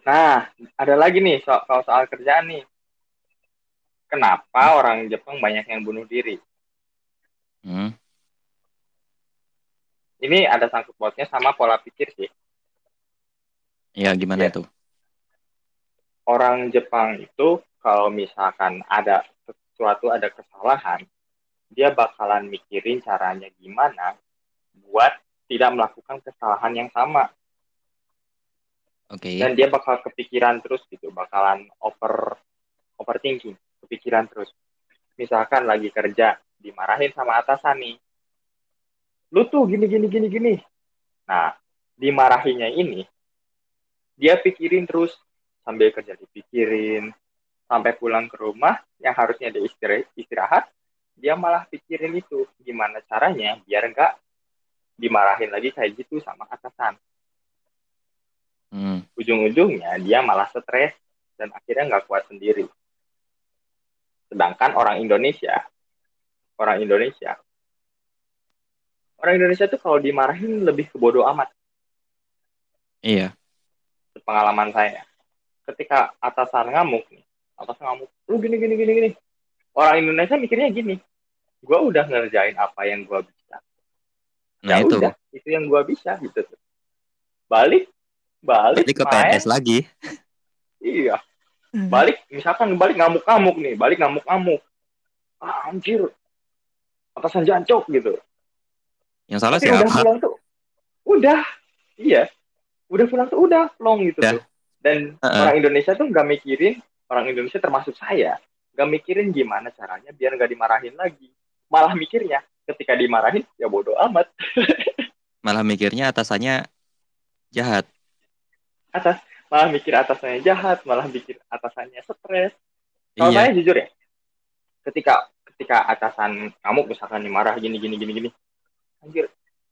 Nah, ada lagi nih so kalau soal kerjaan nih. Kenapa orang Jepang banyak yang bunuh diri? Hmm. Ini ada sangkut pautnya sama pola pikir sih. Ya, gimana Ya. itu? Orang Jepang itu kalau misalkan ada sesuatu ada kesalahan, dia bakalan mikirin caranya gimana buat tidak melakukan kesalahan yang sama. Oke. Dan dia bakal kepikiran terus gitu, bakalan over overthinking, kepikiran terus. Misalkan lagi kerja, dimarahin sama atasan nih. Lu tuh gini gini gini gini. Nah, dimarahinnya ini dia pikirin terus sambil kerja dipikirin sampai pulang ke rumah yang harusnya dia istirahat dia malah pikirin itu gimana caranya biar nggak dimarahin lagi kayak gitu sama atasan Hmm. ujung-ujungnya dia malah stres dan akhirnya nggak kuat sendiri sedangkan orang Indonesia orang Indonesia orang Indonesia tuh kalau dimarahin lebih ke bodoh amat Iya. pengalaman saya ketika atasan ngamuk nih atasan ngamuk lu gini gini gini gini orang Indonesia mikirnya gini gue udah ngerjain apa yang gue bisa Nah, ya itu. udah itu yang gue bisa gitu tuh balik balik Berarti ke main, PNS lagi. iya. Balik misalkan balik ngamuk-ngamuk nih balik ngamuk-ngamuk. Ah, anjir. Atasan jancok gitu. Yang salah tapi udah siapa? pulang tuh udah. Iya. Udah pulang tuh udah plong gitu Udah. tuh. Dan Heeh. orang Indonesia tuh nggak mikirin orang Indonesia termasuk saya nggak mikirin gimana caranya biar nggak dimarahin lagi. Malah mikirnya ketika dimarahin ya bodoh amat. Malah mikirnya atasannya jahat. Atas malah mikir atasannya jahat malah mikir atasannya stres kalau Iya. saya jujur ya ketika ketika atasan kamu misalkan dimarah gini gini gini gini anjir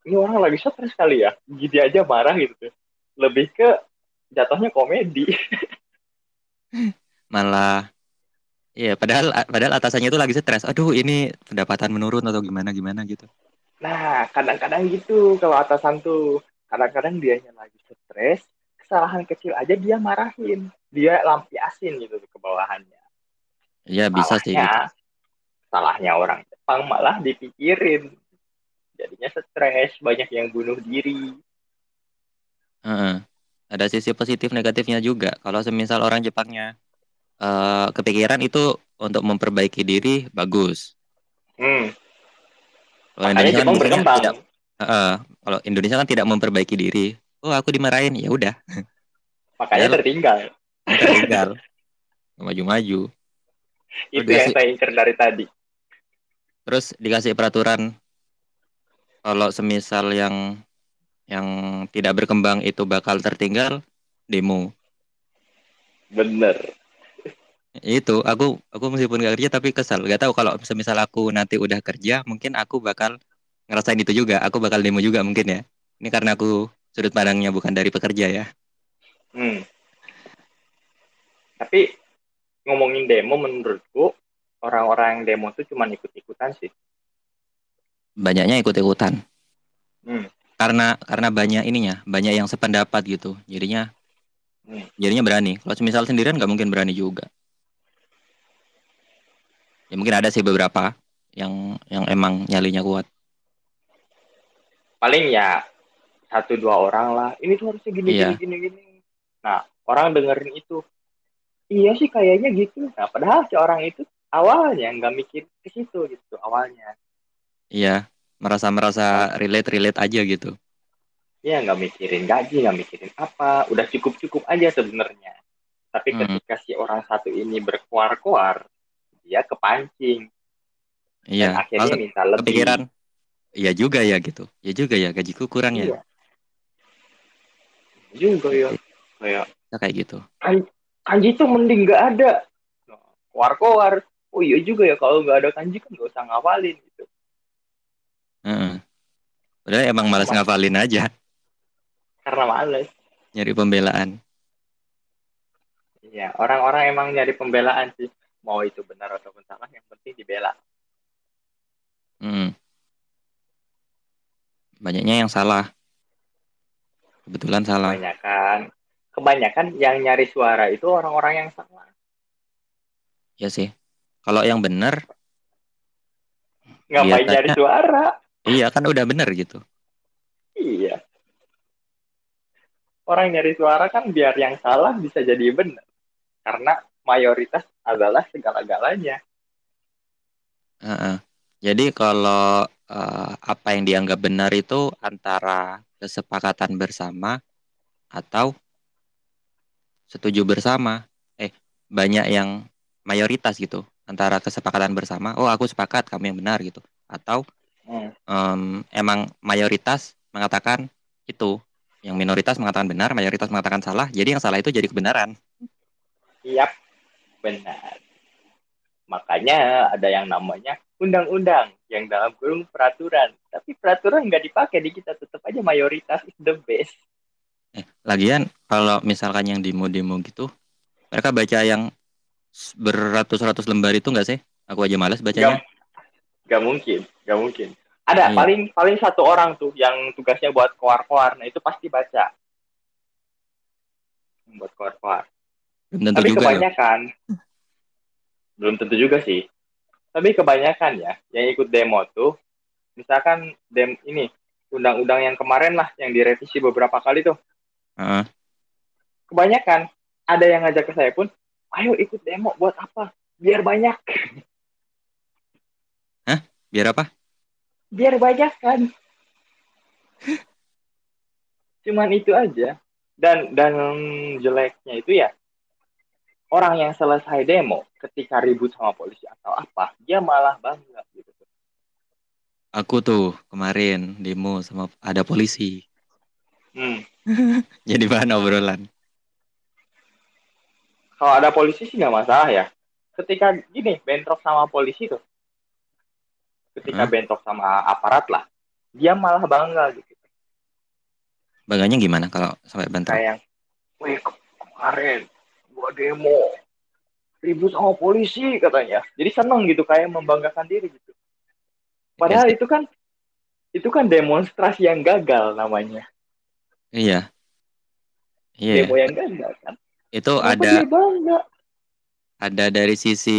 ini orang lagi stres kali ya gini aja marah gitu tuh lebih ke jatuhnya komedi Malah Iya, padahal padahal atasannya itu lagi stres. Aduh, ini pendapatan menurun atau gimana gimana gitu. nah kadang-kadang gitu kalau atasan tuh kadang-kadang dianya lagi stres kesalahan kecil aja dia marahin dia lampiasin gitu ke bawahannya Iya, bisa sih gitu. salahnya orang Jepang malah dipikirin jadinya stres banyak yang bunuh diri Heeh. Ada sisi positif negatifnya juga. Kalau semisal orang Jepangnya eh, kepikiran itu untuk memperbaiki diri bagus. hmm. Kalau Indonesia kan Jepang mikirnya berkembang tidak. Kalau Indonesia kan tidak memperbaiki diri. Oh, aku dimarahin, ya udah, makanya Padahal- tertinggal tinggal maju-maju. itu yang saya incer dari tadi Terus dikasih peraturan kalau semisal yang yang tidak berkembang itu bakal tertinggal demo. bener Itu aku aku meskipun gak kerja tapi kesal. Gak tahu kalau semisal aku nanti udah kerja mungkin aku bakal ngerasain itu juga. Aku bakal demo juga mungkin ya. Ini karena aku sudut pandangnya bukan dari pekerja ya. hmm. tapi ngomongin demo menurutku orang-orang yang demo tuh cuma ikut-ikutan sih Banyaknya ikut-ikutan. hmm. Karena karena banyak ininya, banyak yang sependapat gitu. Jadinya Hmm. jadinya berani. Kalau semisal sendirian nggak mungkin berani juga. Ya mungkin ada sih beberapa yang yang emang nyalinya kuat. paling ya satu dua orang lah ini tuh harusnya gini Iya. gini gini gini nah orang dengerin itu iya sih kayaknya gitu nah padahal si orang itu awalnya nggak mikir ke situ gitu awalnya Iya, merasa-merasa relate-relate aja gitu. ya nggak mikirin gaji nggak mikirin apa udah cukup cukup aja sebenarnya tapi Hmm. ketika si orang satu ini berkuar-kuar dia kepancing dan Iya, akhirnya langsung minta lebih kepikiran. Iya juga ya gitu. Iya juga ya gajiku kurang ya. Iya. juga ya kayak Ya, kayak gitu. kanji tuh mending nggak ada Nah, koar-koar oh iya juga ya kalau nggak ada kanji kan nggak usah ngapalin gitu Heeh. Udah emang malas Mas- ngafalin aja, karena males nyari pembelaan. Iya, orang-orang emang nyari pembelaan sih mau itu benar ataupun salah yang penting dibela Hmm. Banyaknya yang salah. Kebetulan salah. kebanyakan kebanyakan yang nyari suara itu orang-orang yang salah. Ya sih. Kalau yang benar, Ngapain Biasanya- nyari suara? iya kan udah benar gitu. Iya. Orang nyari suara kan biar yang salah bisa jadi benar. Karena mayoritas adalah segala-galanya. Heeh. Jadi kalau eh, apa yang dianggap benar itu antara kesepakatan bersama atau setuju bersama. Eh, banyak yang mayoritas gitu antara kesepakatan bersama. Oh, aku sepakat, kamu yang benar gitu. Atau em, emang mayoritas mengatakan itu, yang minoritas mengatakan benar, mayoritas mengatakan salah. Jadi yang salah itu jadi kebenaran. Yap, benar. Makanya ada yang namanya undang-undang yang dalam kurung peraturan. Tapi peraturan nggak dipakai di kita tetap aja mayoritas is the best. Eh, lagian kalau misalkan yang demo-demo gitu, mereka baca yang beratus-ratus lembar itu enggak sih? Aku aja malas bacanya. Gak mungkin, gak mungkin. Ada Iya. paling paling satu orang tuh yang tugasnya buat koar-koar. Nah itu pasti baca. Buat koar-koar. Tapi juga loh. kebanyakan belum tentu juga sih. Tapi kebanyakan ya yang ikut demo tuh, misalkan dem ini undang-undang yang kemarin lah yang direvisi beberapa kali tuh. Heeh. Kebanyakan ada yang ngajak ke saya pun, ayo ikut demo buat apa? Biar banyak, Biar apa? biar banyak kan. Cuman itu aja. Dan dan jeleknya itu ya orang yang selesai demo ketika ribut sama polisi atau apa, dia malah bangga gitu. Aku tuh kemarin demo sama ada polisi. Hmm. Jadi bahan obrolan. Kalau ada polisi sih nggak masalah ya. Ketika gini bentrok sama polisi tuh, ketika Hah? bentrok sama aparat lah, dia malah bangga gitu. Bangganya gimana kalau sampai bentrok? Kayak, wih kemarin gua demo ribut sama polisi katanya. Jadi seneng gitu kayak membanggakan diri gitu. Padahal Iya sih. itu kan itu kan demonstrasi yang gagal namanya. Iya. Iya. Demo yang gagal kan. Itu Kenapa ada dia bangga? ada dari sisi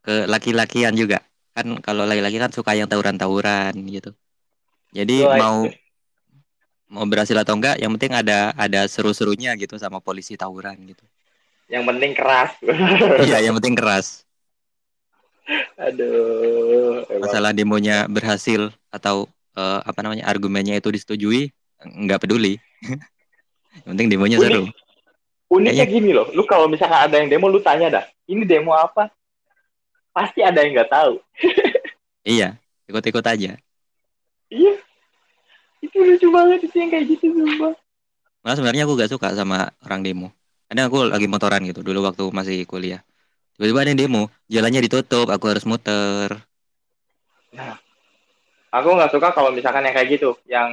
ke laki-lakian juga. Kan kalau laki-laki kan suka yang tawuran-tawuran gitu. Jadi Right. mau mau berhasil atau enggak, yang penting ada ada seru-serunya gitu sama polisi tawuran gitu. Yang penting keras. Iya, yang penting keras. Aduh. emang. Masalah demonya berhasil atau eh, apa namanya argumennya itu disetujui, nggak peduli. yang penting demonya Unik. seru. Uniknya Kayaknya- gini loh, lu kalau misalkan ada yang demo, lu tanya dah, ini demo apa? Pasti ada yang nggak tahu. Iya, ikut-ikut aja. Iya. Itu lucu banget itu yang kayak gitu sumpah. Malah sebenarnya aku gak suka sama orang demo. Kadang aku lagi motoran gitu dulu waktu masih kuliah. Tiba-tiba ada yang demo, jalannya ditutup, aku harus muter. Aku nggak suka kalau misalkan yang kayak gitu, yang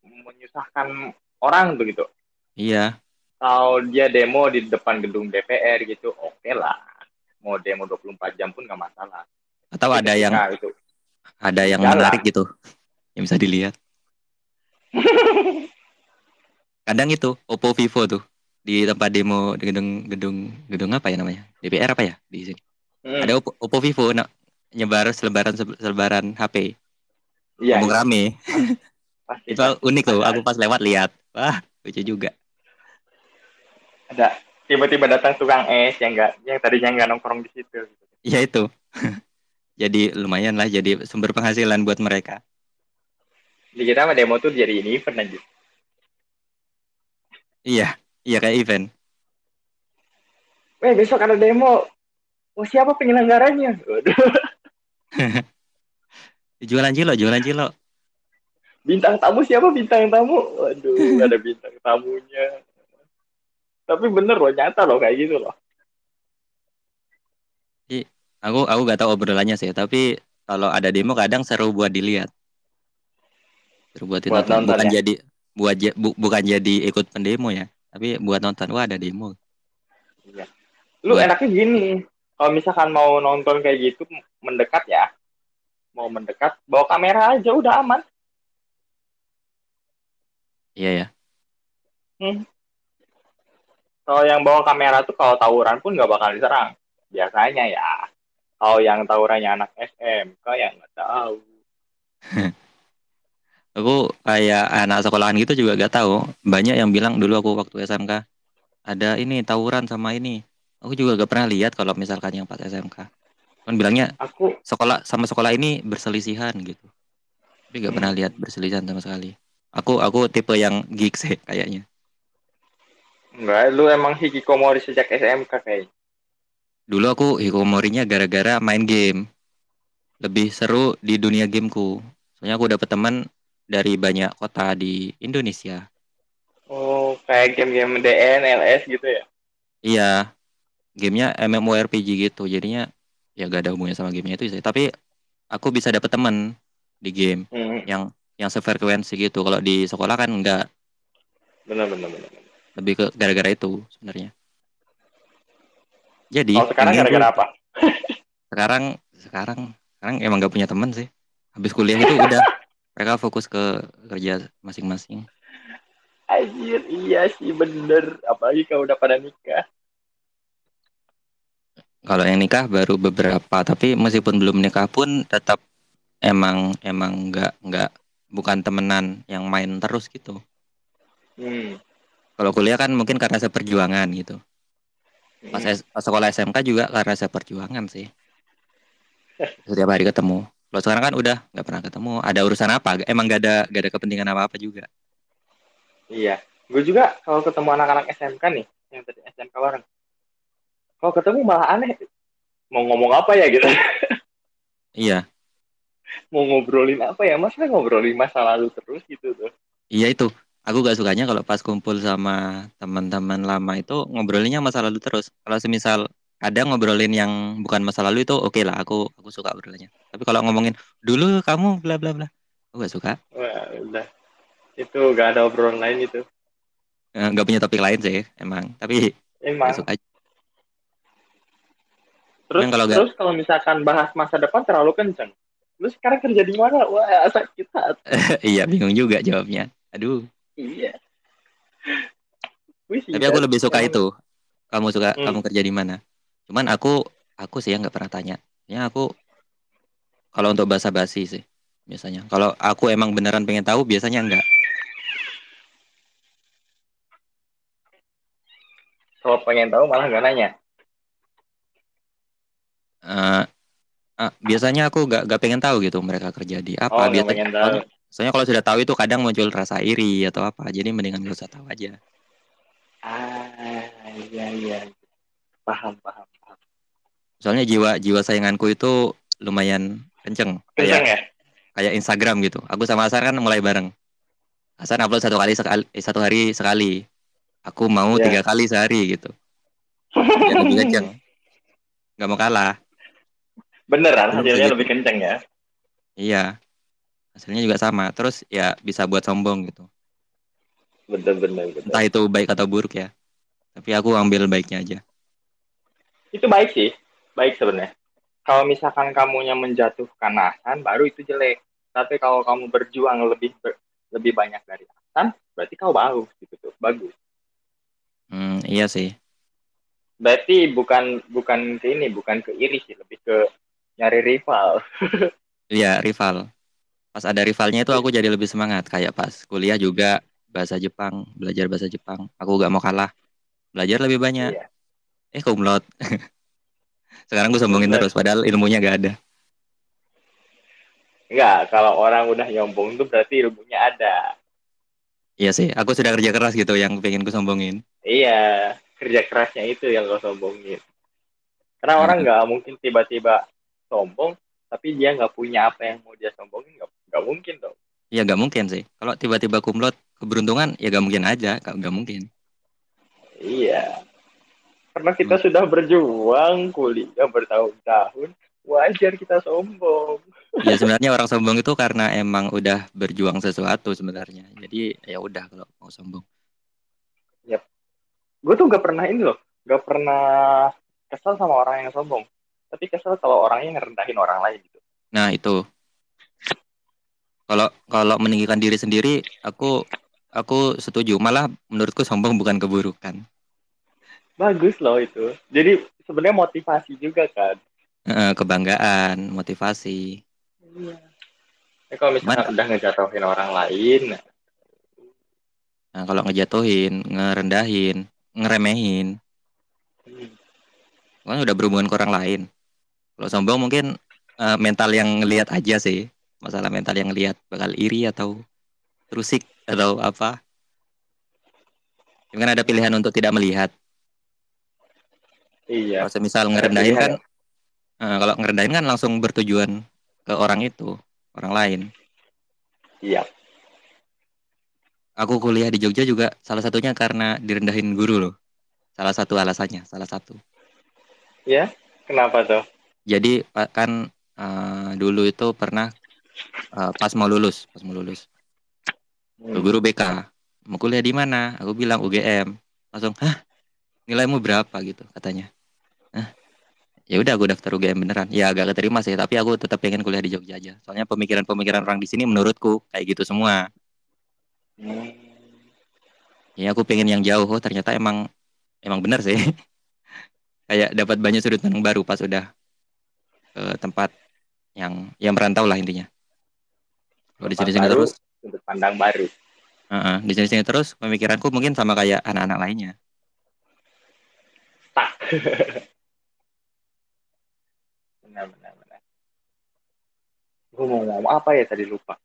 menyusahkan orang begitu. Iya, Kalau dia demo di depan gedung DPR gitu, oke lah. Mau demo 24 jam pun nggak masalah. atau ada yang Nah, itu. ada yang Jalan. menarik gitu, yang bisa dilihat. Kadang itu Oppo Vivo tuh di tempat demo di gedung gedung gedung apa ya namanya DPR apa ya di sini. Hmm, Ada Oppo, Oppo Vivo nah, nyebar selebaran selebaran HP, Iya, ngomong rame. pasti. Itu unik tuh. Ada. Aku pas lewat lihat, wah lucu juga. Ada tiba-tiba datang tukang es yang nggak yang tadinya nggak nongkrong di situ. Ya itu. jadi lumayan lah jadi sumber penghasilan buat mereka. Di kita mah demo tuh jadi ini aja. Iya, iya kayak event. Weh besok ada demo. Oh siapa penyelenggaranya? Waduh, Jualan cilok, jualan cilok. bintang tamu siapa bintang tamu? Waduh, ada bintang tamunya. Tapi bener loh, nyata loh kayak gitu loh. Aku aku gak tahu obrolannya sih, tapi kalau ada demo kadang seru buat dilihat. Seru buat, Buat ditonton. bukan ya? jadi buat bu- bukan jadi ikut pendemo ya, tapi buat nonton. Wah, ada demo. Lu Buat- enaknya gini, kalau misalkan mau nonton kayak gitu mendekat ya, mau mendekat bawa kamera aja udah aman. Iya ya. kalau yang bawa kamera tuh kalau tawuran pun nggak bakal diserang biasanya ya kalau yang tawurannya anak SMK yang nggak tahu aku kayak anak sekolahan gitu juga gak tahu. Banyak yang bilang dulu aku waktu SMK ada ini tawuran sama ini. Aku juga gak pernah lihat kalau misalkan yang pas SMK kan bilangnya aku sekolah sama sekolah ini berselisihan gitu. Tapi gak pernah Hmm. lihat berselisihan sama sekali. Aku aku tipe yang geek sih kayaknya. Enggak, lu emang hikikomori sejak SMK kayak. dulu aku hikomorinya gara-gara main game. Lebih seru di dunia gameku soalnya aku dapet teman dari banyak kota di Indonesia Oh, kayak game-game DN, LS gitu ya? iya gamenya MMORPG gitu jadinya ya gak ada hubungannya sama gamenya itu sih tapi aku bisa dapet teman di game Hmm, yang yang sefrekuensi gitu kalau di sekolah kan enggak bener bener. bener. lebih ke gara-gara itu sebenarnya jadi Kalau sekarang gara-gara apa? sekarang sekarang sekarang emang gak punya teman sih habis kuliah itu udah mereka fokus ke kerja masing-masing Anjir, iya sih bener. Apalagi kalau udah pada nikah. kalau yang nikah baru beberapa tapi meskipun belum nikah pun tetap emang emang nggak nggak bukan temenan yang main terus gitu Hmm. kalau kuliah kan mungkin karena seperjuangan gitu pas, Hmm. Pas sekolah SMK juga karena seperjuangan sih setiap hari ketemu kalau sekarang kan udah nggak pernah ketemu ada urusan apa emang gak ada gak ada kepentingan apa apa juga Iya. Gue juga kalau ketemu anak-anak SMK nih, yang tadi SMK bareng. Kalau ketemu malah aneh. Mau ngomong apa ya gitu? iya Mau ngobrolin apa ya? Masa ngobrolin masa lalu terus gitu tuh. iya itu aku gak sukanya kalau pas kumpul sama teman-teman lama itu ngobrolinnya masa lalu terus kalau semisal ada ngobrolin yang bukan masa lalu itu oke lah aku aku suka obrolannya tapi kalau ngomongin dulu kamu bla bla bla aku gak suka Wah, udah. Itu gak ada obrolan lain itu. Eh, nggak punya topik lain sih emang tapi Emang. gak suka aja. Terus Yang kalau nggak- kalau misalkan bahas masa depan terlalu kenceng. Lu sekarang kerja di mana? Wah, sakit hati. iya bingung juga jawabnya aduh Iya. Wih, tapi aku lebih suka Emang- itu kamu suka Hmm. kamu kerja di mana cuman aku aku sih nggak pernah tanya ya aku kalau untuk bahasa basi sih biasanya kalau aku emang beneran pengen tahu biasanya enggak Kalau pengen tahu malah gak nanya. Eh, ah, biasanya aku gak, gak pengen tahu gitu mereka kerja di Oh, apa nggak biasanya tahu. soalnya, kalau sudah tahu itu kadang muncul rasa iri atau apa jadi mendingan gak usah tahu aja Ah, iya iya. Paham, paham. Soalnya jiwa jiwa sainganku itu lumayan kenceng. Kayak Kenceng ya? kayak Instagram gitu. Aku sama Hasan kan mulai bareng. Hasan upload satu kali sekali eh, satu hari sekali. Aku mau Iya. tiga kali sehari gitu. Biar lebih kenceng. Nggak mau kalah. Beneran hasilnya lebih kenceng ya? iya. Hasilnya juga sama. Terus ya bisa buat sombong gitu. Bener, bener, bener. entah itu baik atau buruk ya. Tapi aku ambil baiknya aja. Itu baik sih. Baik sebenarnya. Kalau misalkan kamunya menjatuhkan Hasan, baru itu jelek. Tapi kalau kamu berjuang lebih ber- lebih banyak dari Hasan, berarti kau bagus gitu tuh. Bagus. hmm, iya sih Berarti bukan bukan ke ini, bukan ke iri sih, lebih ke nyari rival. iya rival pas ada rivalnya itu aku jadi lebih semangat kayak pas kuliah juga bahasa Jepang belajar bahasa Jepang aku gak mau kalah belajar lebih banyak Iya. eh kumlot sekarang gue sombongin Bener. terus padahal ilmunya gak ada Enggak, kalau orang udah nyombong itu berarti ilmunya ada. iya sih aku sudah kerja keras gitu yang pengen gue sombongin Iya, kerja kerasnya itu yang kau sombongin. Karena Hmm. orang nggak mungkin tiba-tiba sombong, tapi dia nggak punya apa yang mau dia sombongin, nggak nggak mungkin dong. ya gak mungkin sih kalau tiba-tiba kumlot keberuntungan ya gak mungkin aja gak, gak mungkin Iya. Karena Hmm. kita sudah berjuang kuliah bertahun-tahun, wajar kita sombong. ya sebenarnya orang sombong itu karena emang udah berjuang sesuatu sebenarnya jadi ya udah kalau mau sombong Gue tuh nggak pernah ini loh, nggak pernah kesel sama orang yang sombong. Tapi kesel kalau orangnya ngerendahin orang lain gitu. nah itu kalau kalau meninggikan diri sendiri aku aku setuju malah menurutku sombong bukan keburukan bagus loh itu. Jadi sebenarnya motivasi juga kan. Kebanggaan motivasi. Iya. Ya, kalau cuman misalkan udah ngejatuhin orang lain nah, kalau ngejatuhin ngerendahin ngeremehin. Hmm, kan udah berhubungan ke orang lain. Kalau sombong mungkin eh, mental yang ngelihat aja sih. Masalah mental yang ngelihat bakal iri atau terusik atau apa. Cuman kan ada pilihan untuk tidak melihat iya. Kalau semisal Ada ngerendahin pilihan kan eh, kalau ngerendahin kan langsung bertujuan ke orang itu orang lain. Iya. Aku kuliah di Jogja juga salah satunya karena direndahin guru loh. Salah satu alasannya salah satu. Ya kenapa tuh? Jadi kan eh, dulu itu pernah eh, pas mau lulus pas mau lulus. Hmm, guru BK mau kuliah di mana? Aku bilang UGM langsung hah? Nilaimu berapa? Gitu katanya? Ya udah aku daftar UGM beneran. Ya agak keterima sih tapi aku tetap pengen kuliah di Jogja aja. Soalnya pemikiran-pemikiran orang di sini menurutku kayak gitu semua. Hmm, ya aku pengen yang jauh. Oh ternyata emang emang bener sih. Kayak dapat banyak sudut pandang baru pas udah ke tempat yang yang merantau lah intinya. Kalau di sini-sini terus. sudut pandang baru. Heeh, di sini-sini terus pemikiranku mungkin sama kayak anak-anak lainnya. Tak benar benar benar. Gue mau ngomong apa ya tadi? Lupa